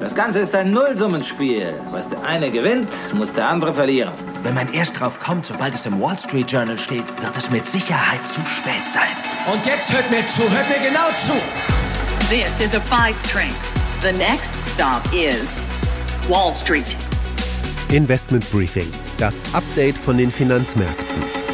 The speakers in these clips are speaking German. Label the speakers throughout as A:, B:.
A: Das Ganze ist ein Nullsummenspiel. Was der eine gewinnt, muss der andere verlieren.
B: Wenn man erst drauf kommt, sobald es im Wall Street Journal steht, wird es mit Sicherheit zu spät sein.
C: Und jetzt hört mir zu, hört mir genau zu.
D: This is a five train. The next stop is Wall Street.
E: Investment Briefing, das Update von den Finanzmärkten.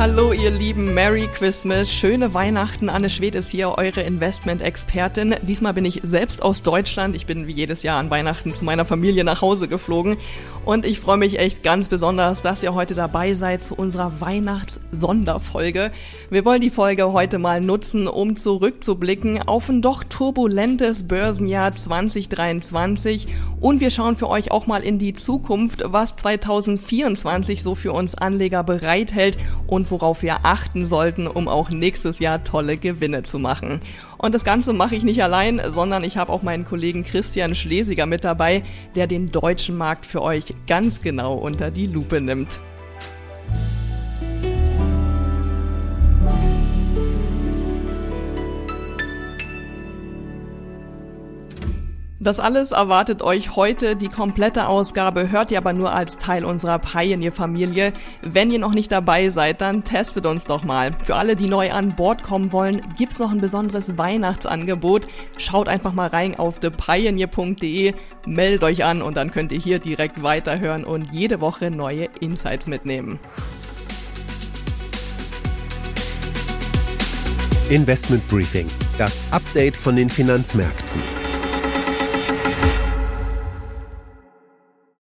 F: Hallo ihr Lieben, Merry Christmas, schöne Weihnachten. Anne Schwed ist hier, eure Investment-Expertin. Diesmal bin ich selbst aus Deutschland. Ich bin wie jedes Jahr an Weihnachten zu meiner Familie nach Hause geflogen. Und ich freue mich echt ganz besonders, dass ihr heute dabei seid zu unserer Weihnachts-Sonderfolge. Wir wollen die Folge heute mal nutzen, um zurückzublicken auf ein doch turbulentes Börsenjahr 2023. Und wir schauen für euch auch mal in die Zukunft, was 2024 so für uns Anleger bereithält und worauf wir achten sollten, um auch nächstes Jahr tolle Gewinne zu machen. Und das Ganze mache ich nicht allein, sondern ich habe auch meinen Kollegen Christian Schlesiger mit dabei, der den deutschen Markt für euch ganz genau unter die Lupe nimmt. Das alles erwartet euch heute. Die komplette Ausgabe hört ihr aber nur als Teil unserer Pioneer-Familie. Wenn ihr noch nicht dabei seid, dann testet uns doch mal. Für alle, die neu an Bord kommen wollen, gibt's noch ein besonderes Weihnachtsangebot. Schaut einfach mal rein auf thepioneer.de, meldet euch an und dann könnt ihr hier direkt weiterhören und jede Woche neue Insights mitnehmen.
E: Investment Briefing, das Update von den Finanzmärkten.